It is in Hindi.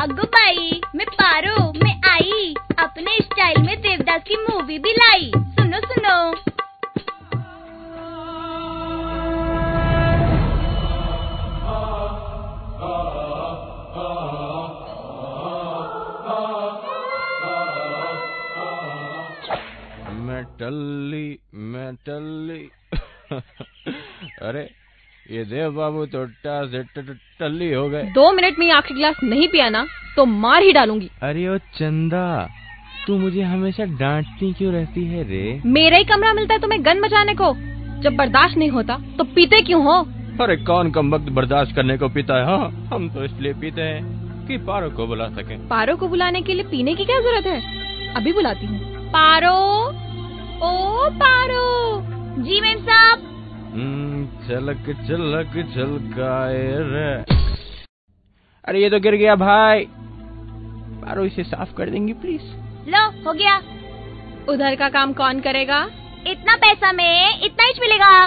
अग्गू बाई मैं पारो, मैं आई। अपने स्टाइल में देवदास की मूवी भी लाई। सुनो सुनो। मैं टल्ली मैं टल्ली। अरे ये देव बाबू तो टल्ली हो गए। दो मिनट में आखिरी गिलास नहीं पिया ना तो मार ही डालूँगी। अरे ओ चंदा तू मुझे हमेशा डांटती क्यों रहती है रे? मेरा ही कमरा मिलता है तुम्हें गन बजाने को। जब बर्दाश्त नहीं होता तो पीते क्यों हो? अरे कौन कम वक्त बर्दाश्त करने को पीता है हाँ हम तो इसलिए पीते हैं कि पारो को बुला सके। पारो को बुलाने के लिए पीने की क्या ज़रूरत है? अभी बुलाती हूँ। पारो ओ पारो जी मैम साहब। हम्म, झलक झलकाए रे। अरे ये तो गिर गया भाई। बारो इसे साफ़ कर देंगी प्लीज़ लो हो गया। उधर का काम कौन करेगा? इतना पैसा में इतना ही मिलेगा।